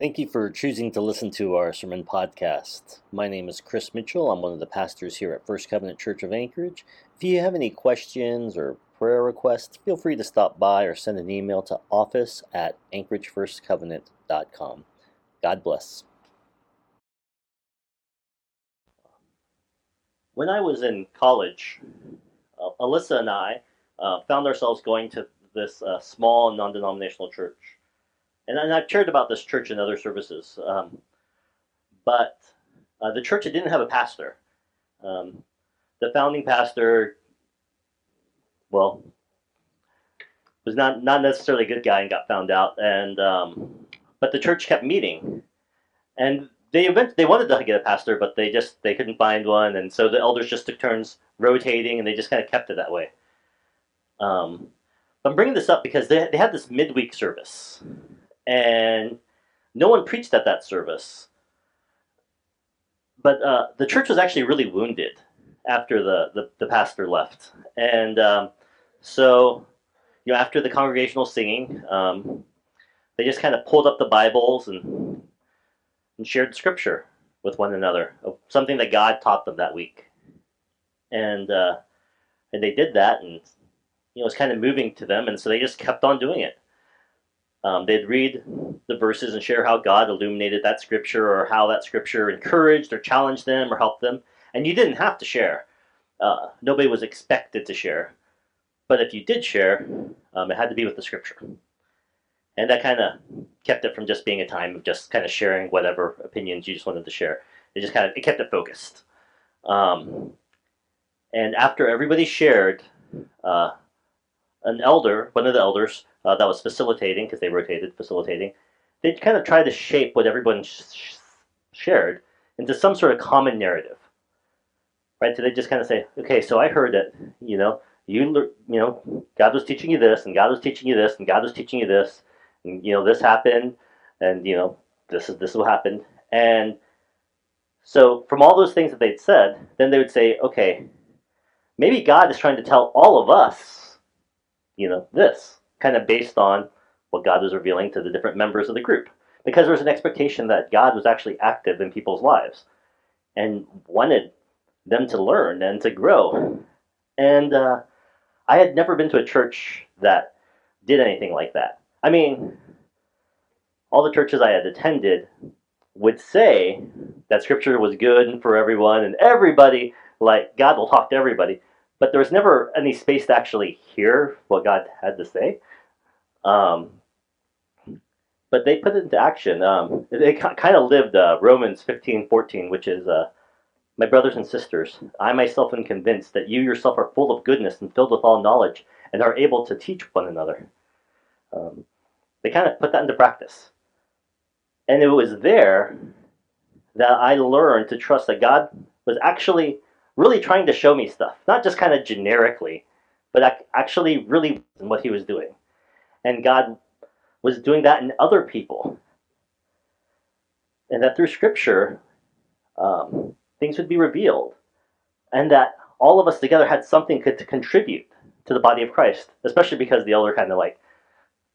Thank you for choosing to listen to our sermon podcast. My name is Chris Mitchell. I'm one of the pastors here at First Covenant Church of Anchorage. If you have any questions or prayer requests, feel free to stop by or send an email to office at anchoragefirstcovenant.com. God bless. When I was in college, uh, Alyssa and I uh, found ourselves going to this uh, small non denominational church. And, I've shared about this church in other services. Um, but uh, the church didn't have a pastor. Um, the founding pastor, well, was not, not necessarily a good guy and got found out. And um, but the church kept meeting, and they they wanted to get a pastor, but they just they couldn't find one, and so the elders just took turns rotating, and they just kind of kept it that way. Um, I'm bringing this up because they, they had this midweek service, and no one preached at that service. But uh, the church was actually really wounded after the, the, the pastor left. And um, so, you know, after the congregational singing, um, they just kind of pulled up the Bibles and, and shared scripture with one another, something that God taught them that week. And, uh, and they did that, and you know, it was kind of moving to them, and so they just kept on doing it. Um, they'd read the verses and share how God illuminated that scripture or how that scripture encouraged or challenged them or helped them. And you didn't have to share. Uh, nobody was expected to share. But if you did share, um, it had to be with the scripture. And that kind of kept it from just being a time of just kind of sharing whatever opinions you just wanted to share. It just kind of it kept it focused. Um, and after everybody shared, uh, an elder, one of the elders uh, that was facilitating, because they rotated facilitating, they kind of tried to shape what everyone sh- shared into some sort of common narrative. Right? So they just kind of say, okay, so I heard that, you know, you, you know, God was teaching you this, and God was teaching you this, and God was teaching you this, and, you know, this happened, and, you know, this is, this will happen. And so from all those things that they'd said, then they would say, okay, maybe God is trying to tell all of us you know, this, kind of based on what God was revealing to the different members of the group. Because there was an expectation that God was actually active in people's lives and wanted them to learn and to grow. And uh, I had never been to a church that did anything like that. I mean, all the churches I had attended would say that scripture was good for everyone and everybody, like God will talk to everybody but there was never any space to actually hear what God had to say. Um, but they put it into action. Um, they kind of lived uh, Romans 15, 14, which is, uh, My brothers and sisters, I myself am convinced that you yourself are full of goodness and filled with all knowledge and are able to teach one another. Um, they kind of put that into practice. And it was there that I learned to trust that God was actually really trying to show me stuff, not just kind of generically, but actually really what he was doing. And God was doing that in other people. And that through Scripture, um, things would be revealed. And that all of us together had something to contribute to the body of Christ, especially because the elder kind of like,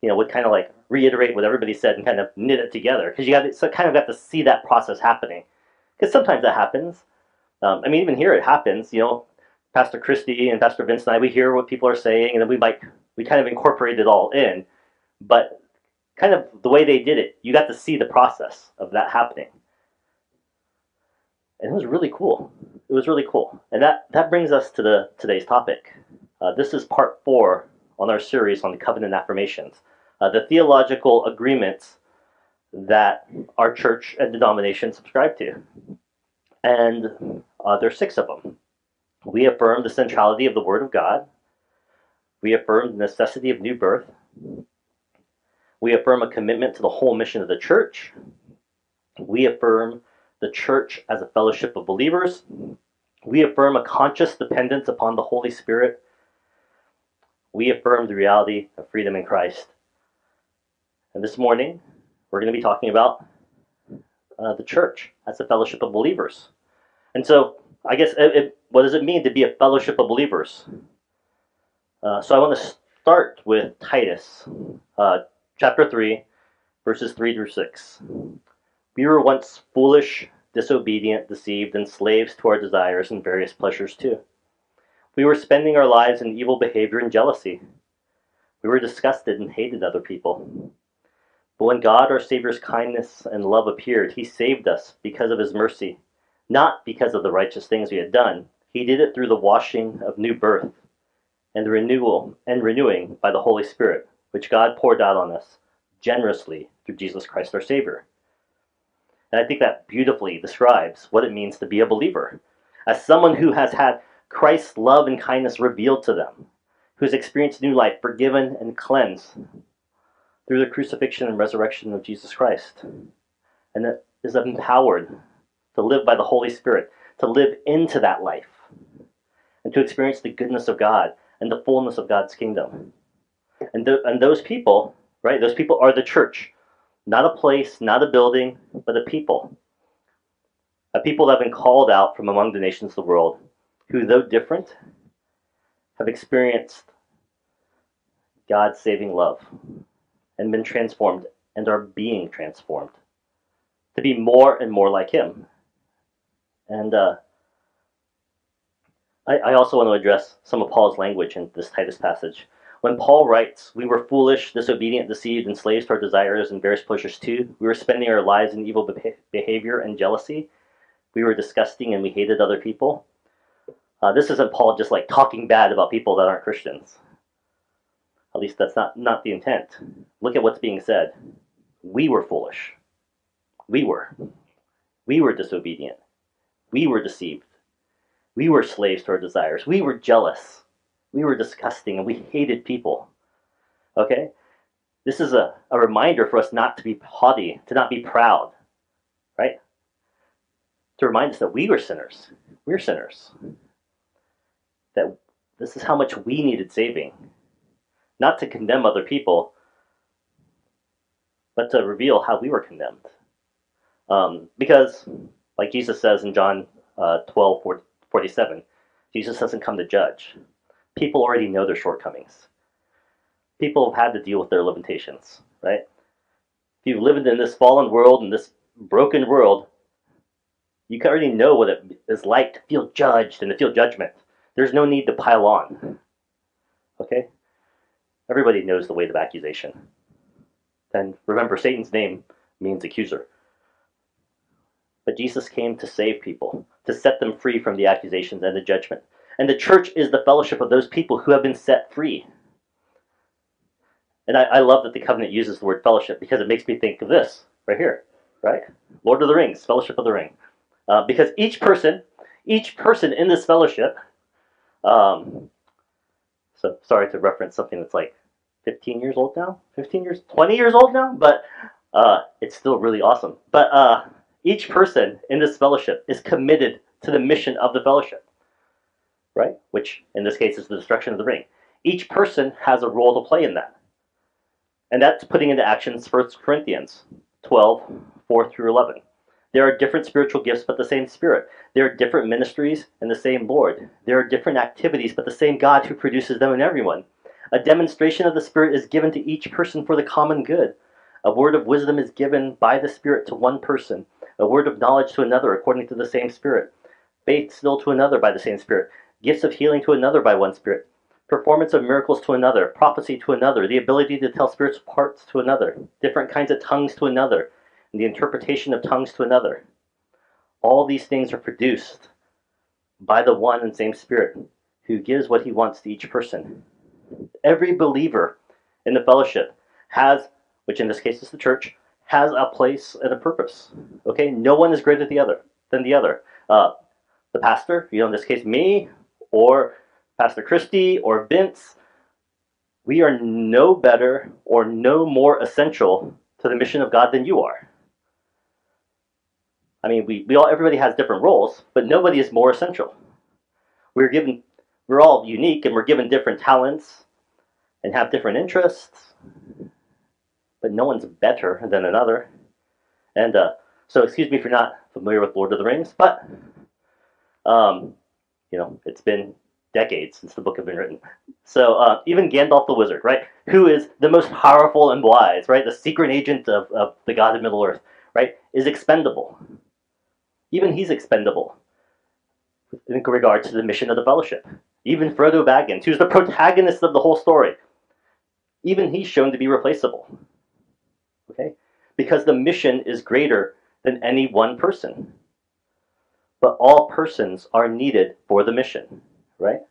you know, would kind of like reiterate what everybody said and kind of knit it together. Because you got to, so kind of got to see that process happening. Because sometimes that happens. Um, I mean, even here it happens. You know, Pastor Christy and Pastor Vince and I, we hear what people are saying, and then we might we kind of incorporated it all in. But kind of the way they did it, you got to see the process of that happening, and it was really cool. It was really cool, and that that brings us to the today's topic. Uh, this is part four on our series on the covenant affirmations, uh, the theological agreements that our church and denomination subscribe to and uh, there's six of them. We affirm the centrality of the Word of God. We affirm the necessity of new birth. We affirm a commitment to the whole mission of the church. We affirm the church as a fellowship of believers. We affirm a conscious dependence upon the Holy Spirit. We affirm the reality of freedom in Christ. And this morning, we're going to be talking about uh, the church as a fellowship of believers. And so, I guess, it, it, what does it mean to be a fellowship of believers? Uh, so, I want to start with Titus, uh, chapter 3, verses 3 through 6. We were once foolish, disobedient, deceived, and slaves to our desires and various pleasures too. We were spending our lives in evil behavior and jealousy. We were disgusted and hated other people. But when God, our Savior's kindness and love appeared, He saved us because of His mercy, not because of the righteous things we had done. He did it through the washing of new birth and the renewal and renewing by the Holy Spirit, which God poured out on us generously through Jesus Christ our Savior. And I think that beautifully describes what it means to be a believer. As someone who has had Christ's love and kindness revealed to them, who has experienced new life, forgiven and cleansed through the crucifixion and resurrection of Jesus Christ, and that is empowered to live by the Holy Spirit, to live into that life, and to experience the goodness of God and the fullness of God's kingdom. And, and those people, right, those people are the church. Not a place, not a building, but a people. A people that have been called out from among the nations of the world, who, though different, have experienced God's saving love and been transformed and are being transformed to be more and more like Him. And uh, I, I also want to address some of Paul's language in this Titus passage. When Paul writes, We were foolish, disobedient, deceived, and slaves to our desires and various pleasures too. We were spending our lives in evil behavior and jealousy. We were disgusting and we hated other people. Uh, this isn't Paul just like talking bad about people that aren't Christians. At least that's not, not the intent. Look at what's being said. We were foolish. We were. We were disobedient. We were deceived. We were slaves to our desires. We were jealous. We were disgusting and we hated people. Okay? This is a, a reminder for us not to be haughty, to not be proud, right? To remind us that we were sinners. We're sinners. That this is how much we needed saving. Not to condemn other people, but to reveal how we were condemned. Um, because, like Jesus says in John uh, 12, 47, Jesus doesn't come to judge. People already know their shortcomings. People have had to deal with their limitations, right? If you've lived in this fallen world, in this broken world, you already know what it is like to feel judged and to feel judgment. There's no need to pile on. Okay? Everybody knows the weight of accusation. And remember, Satan's name means accuser. But Jesus came to save people, to set them free from the accusations and the judgment. And the church is the fellowship of those people who have been set free. And I, I love that the covenant uses the word fellowship because it makes me think of this right here, right? Lord of the Rings, Fellowship of the Ring. Uh, because each person, each person in this fellowship, um, so sorry to reference something that's like 15 years old now, 15 years, 20 years old now, but uh, it's still really awesome. But uh, each person in this fellowship is committed to the mission of the fellowship, right? Which in this case is the destruction of the ring. Each person has a role to play in that. And that's putting into action 1 Corinthians 12, 4 through 11. There are different spiritual gifts, but the same Spirit. There are different ministries and the same Lord. There are different activities, but the same God who produces them in everyone. A demonstration of the Spirit is given to each person for the common good. A word of wisdom is given by the Spirit to one person a word of knowledge to another according to the same Spirit, faith still to another by the same Spirit, gifts of healing to another by one Spirit, performance of miracles to another, prophecy to another, the ability to tell spirits parts to another, different kinds of tongues to another, and the interpretation of tongues to another. All these things are produced by the one and same Spirit who gives what he wants to each person. Every believer in the fellowship has, which in this case is the church, has a place and a purpose. Okay, no one is greater than the other than the other. Uh, the pastor, you know, in this case, me or Pastor Christie or Vince, we are no better or no more essential to the mission of God than you are. I mean, we, we all everybody has different roles, but nobody is more essential. We're given we're all unique and we're given different talents and have different interests but no one's better than another. And uh, so, excuse me if you're not familiar with Lord of the Rings, but um, you know it's been decades since the book has been written. So uh, even Gandalf the Wizard, right, who is the most powerful and wise, right, the secret agent of, of the god of Middle Earth, right, is expendable. Even he's expendable in regard to the mission of the fellowship. Even Frodo Baggins, who's the protagonist of the whole story, even he's shown to be replaceable. Okay? Because the mission is greater than any one person. But all persons are needed for the mission, right?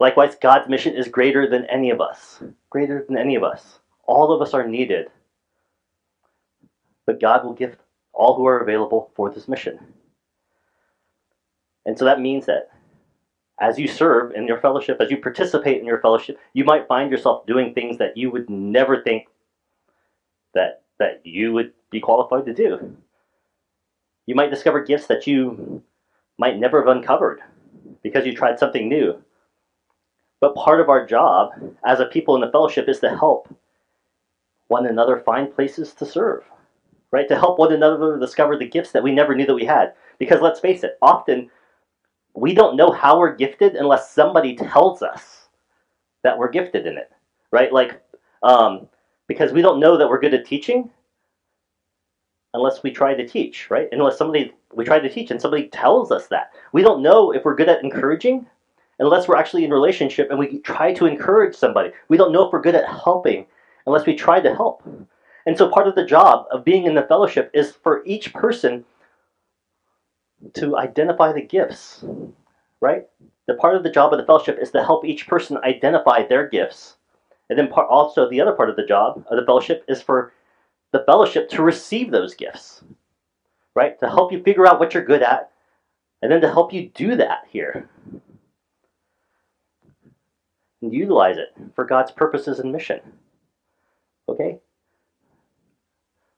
Likewise, God's mission is greater than any of us. Greater than any of us. All of us are needed. But God will give all who are available for this mission. And so that means that as you serve in your fellowship, as you participate in your fellowship, you might find yourself doing things that you would never think that that you would be qualified to do. You might discover gifts that you might never have uncovered because you tried something new. But part of our job as a people in the fellowship is to help one another find places to serve, right? To help one another discover the gifts that we never knew that we had. Because let's face it, often we don't know how we're gifted unless somebody tells us that we're gifted in it, right? Like, um, because we don't know that we're good at teaching unless we try to teach, right? Unless somebody we try to teach and somebody tells us that. We don't know if we're good at encouraging unless we're actually in relationship and we try to encourage somebody. We don't know if we're good at helping unless we try to help. And so part of the job of being in the fellowship is for each person to identify the gifts, right? The part of the job of the fellowship is to help each person identify their gifts. And then part, also the other part of the job of the fellowship is for the fellowship to receive those gifts, right? To help you figure out what you're good at, and then to help you do that here. And utilize it for God's purposes and mission. Okay?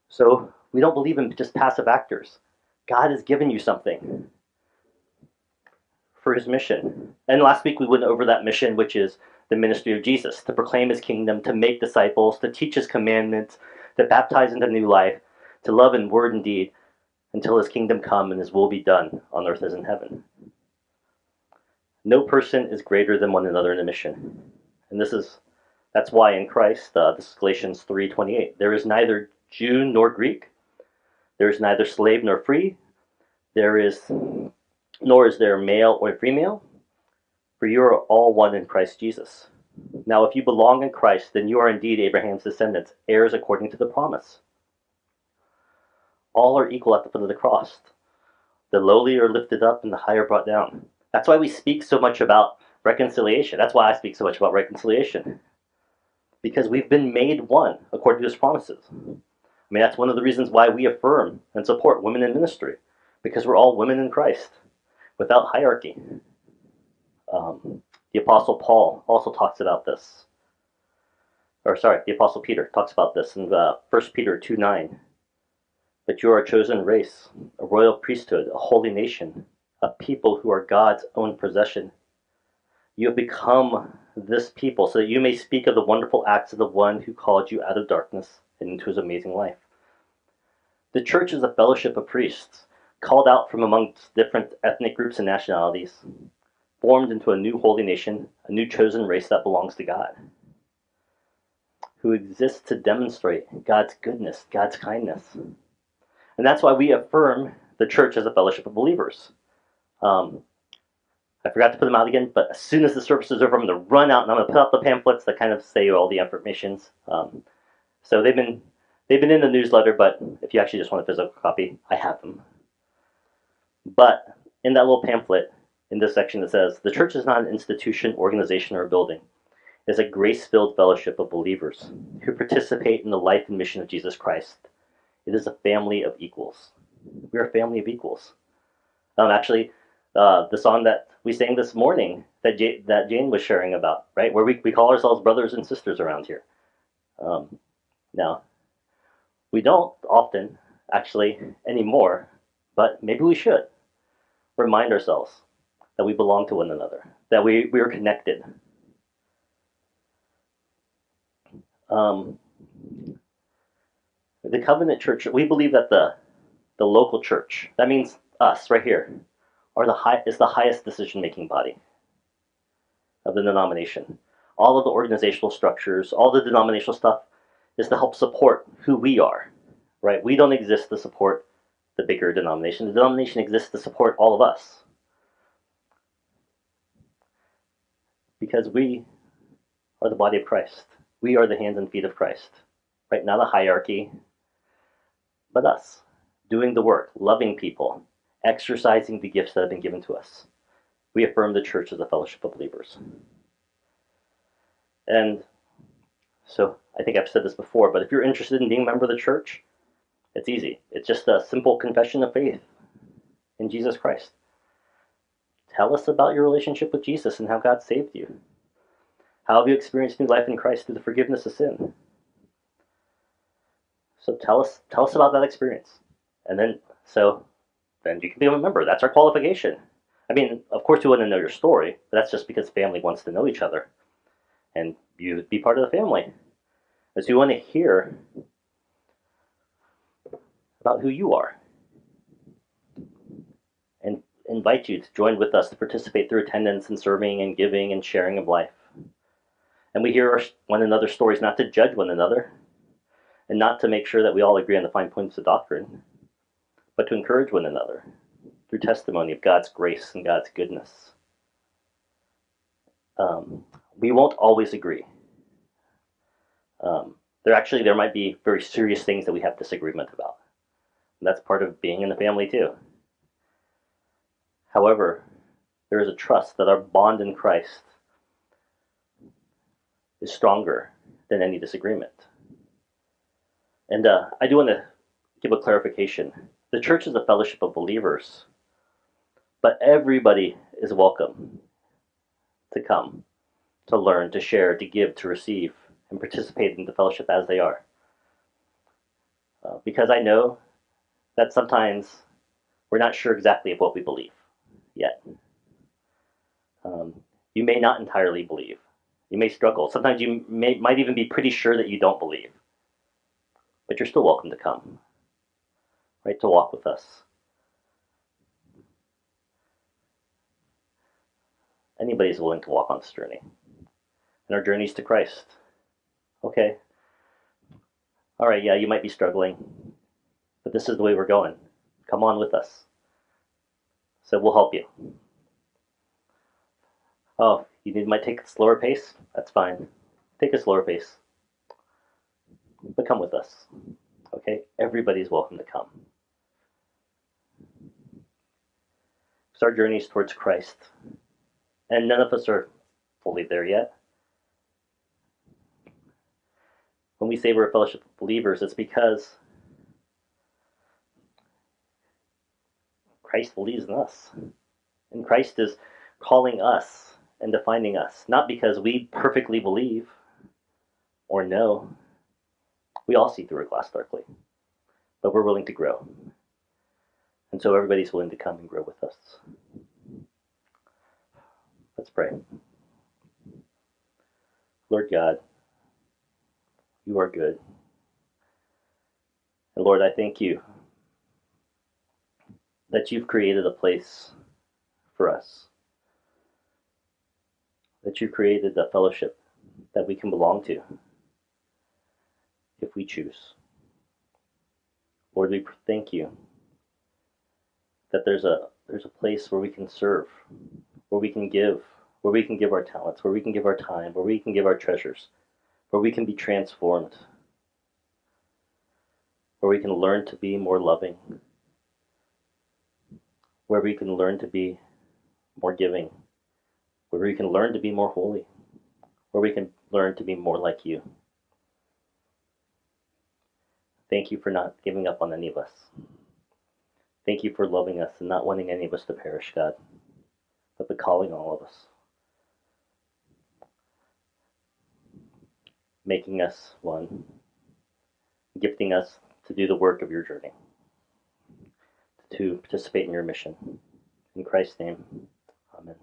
So we don't believe in just passive actors. God has given you something for his mission. And last week we went over that mission, which is the ministry of Jesus to proclaim his kingdom, to make disciples, to teach his commandments, to baptize into new life, to love in word and deed until his kingdom come and his will be done on earth as in heaven. No person is greater than one another in a mission. And this is that's why in Christ, uh, this is Galatians 3:28, there is neither Jew nor Greek, there is neither slave nor free. There is nor is there male or female, for you are all one in Christ Jesus. Now, if you belong in Christ, then you are indeed Abraham's descendants, heirs according to the promise. All are equal at the foot of the cross. The lowly are lifted up and the high are brought down. That's why we speak so much about reconciliation. That's why I speak so much about reconciliation. Because we've been made one according to his promises. I mean, that's one of the reasons why we affirm and support women in ministry, because we're all women in Christ without hierarchy. Um, the Apostle Paul also talks about this. Or, sorry, the Apostle Peter talks about this in uh, 1 Peter 2 9. That you are a chosen race, a royal priesthood, a holy nation, a people who are God's own possession. You have become this people so that you may speak of the wonderful acts of the one who called you out of darkness and into his amazing life. The church is a fellowship of priests, called out from amongst different ethnic groups and nationalities, formed into a new holy nation, a new chosen race that belongs to God, who exists to demonstrate God's goodness, God's kindness. And that's why we affirm the church as a fellowship of believers. Um, I forgot to put them out again, but as soon as the service is over, I'm going to run out and I'm going to put out the pamphlets that kind of say all the informations. Um, so they've been they've been in the newsletter, but if you actually just want a physical copy, I have them. But in that little pamphlet, in this section, it says the church is not an institution, organization, or building. It is a grace-filled fellowship of believers who participate in the life and mission of Jesus Christ. It is a family of equals. We are a family of equals. Um, actually, uh, the song that we sang this morning that J- that Jane was sharing about, right, where we, we call ourselves brothers and sisters around here. Um, now, we don't often, actually, anymore, but maybe we should remind ourselves that we belong to one another, that we, we are connected. Um, the covenant church, we believe that the, the local church, that means us right here, are the high, is the highest decision making body of the denomination. All of the organizational structures, all the denominational stuff is to help support who we are, right? We don't exist to support the bigger denomination. The denomination exists to support all of us. Because we are the body of Christ. We are the hands and feet of Christ, right? Not a hierarchy, but us doing the work, loving people, exercising the gifts that have been given to us. We affirm the church as a fellowship of believers. And so I think I've said this before, but if you're interested in being a member of the church, it's easy. It's just a simple confession of faith in Jesus Christ. Tell us about your relationship with Jesus and how God saved you. How have you experienced new life in Christ through the forgiveness of sin? So tell us tell us about that experience. And then so then you can be a member. That's our qualification. I mean, of course we want to know your story, but that's just because family wants to know each other. And you be part of the family. As we want to hear about who you are. Invite you to join with us to participate through attendance and serving and giving and sharing of life. And we hear one another's stories not to judge one another and not to make sure that we all agree on the fine points of doctrine, but to encourage one another through testimony of God's grace and God's goodness. Um, we won't always agree. Um, there actually there might be very serious things that we have disagreement about. And that's part of being in the family too. However, there is a trust that our bond in Christ is stronger than any disagreement. And uh, I do want to give a clarification. The church is a fellowship of believers, but everybody is welcome to come, to learn, to share, to give, to receive, and participate in the fellowship as they are. Uh, because I know that sometimes we're not sure exactly of what we believe yet. Um, you may not entirely believe. You may struggle. Sometimes you may, might even be pretty sure that you don't believe. But you're still welcome to come, right? To walk with us. Anybody's willing to walk on this journey. And our journey's to Christ. Okay. All right, yeah, you might be struggling, but this is the way we're going. Come on with us. So we'll help you. Oh, you need, might take a slower pace? That's fine. Take a slower pace. But come with us. Okay? Everybody's welcome to come. So our journey is towards Christ. And none of us are fully there yet. When we say we're a fellowship of believers, it's because Christ believes in us. And Christ is calling us and defining us, not because we perfectly believe or know. We all see through a glass darkly, but we're willing to grow. And so everybody's willing to come and grow with us. Let's pray. Lord God, you are good. And Lord, I thank you that you've created a place for us that you created a fellowship that we can belong to if we choose. Lord, we thank you that there's a there's a place where we can serve, where we can give, where we can give our talents, where we can give our time, where we can give our treasures, where we can be transformed, where we can learn to be more loving, where we can learn to be more giving where we can learn to be more holy, where we can learn to be more like you. Thank you for not giving up on any of us. Thank you for loving us and not wanting any of us to perish, God, but for calling all of us. Making us one, gifting us to do the work of your journey, to participate in your mission. In Christ's name, amen.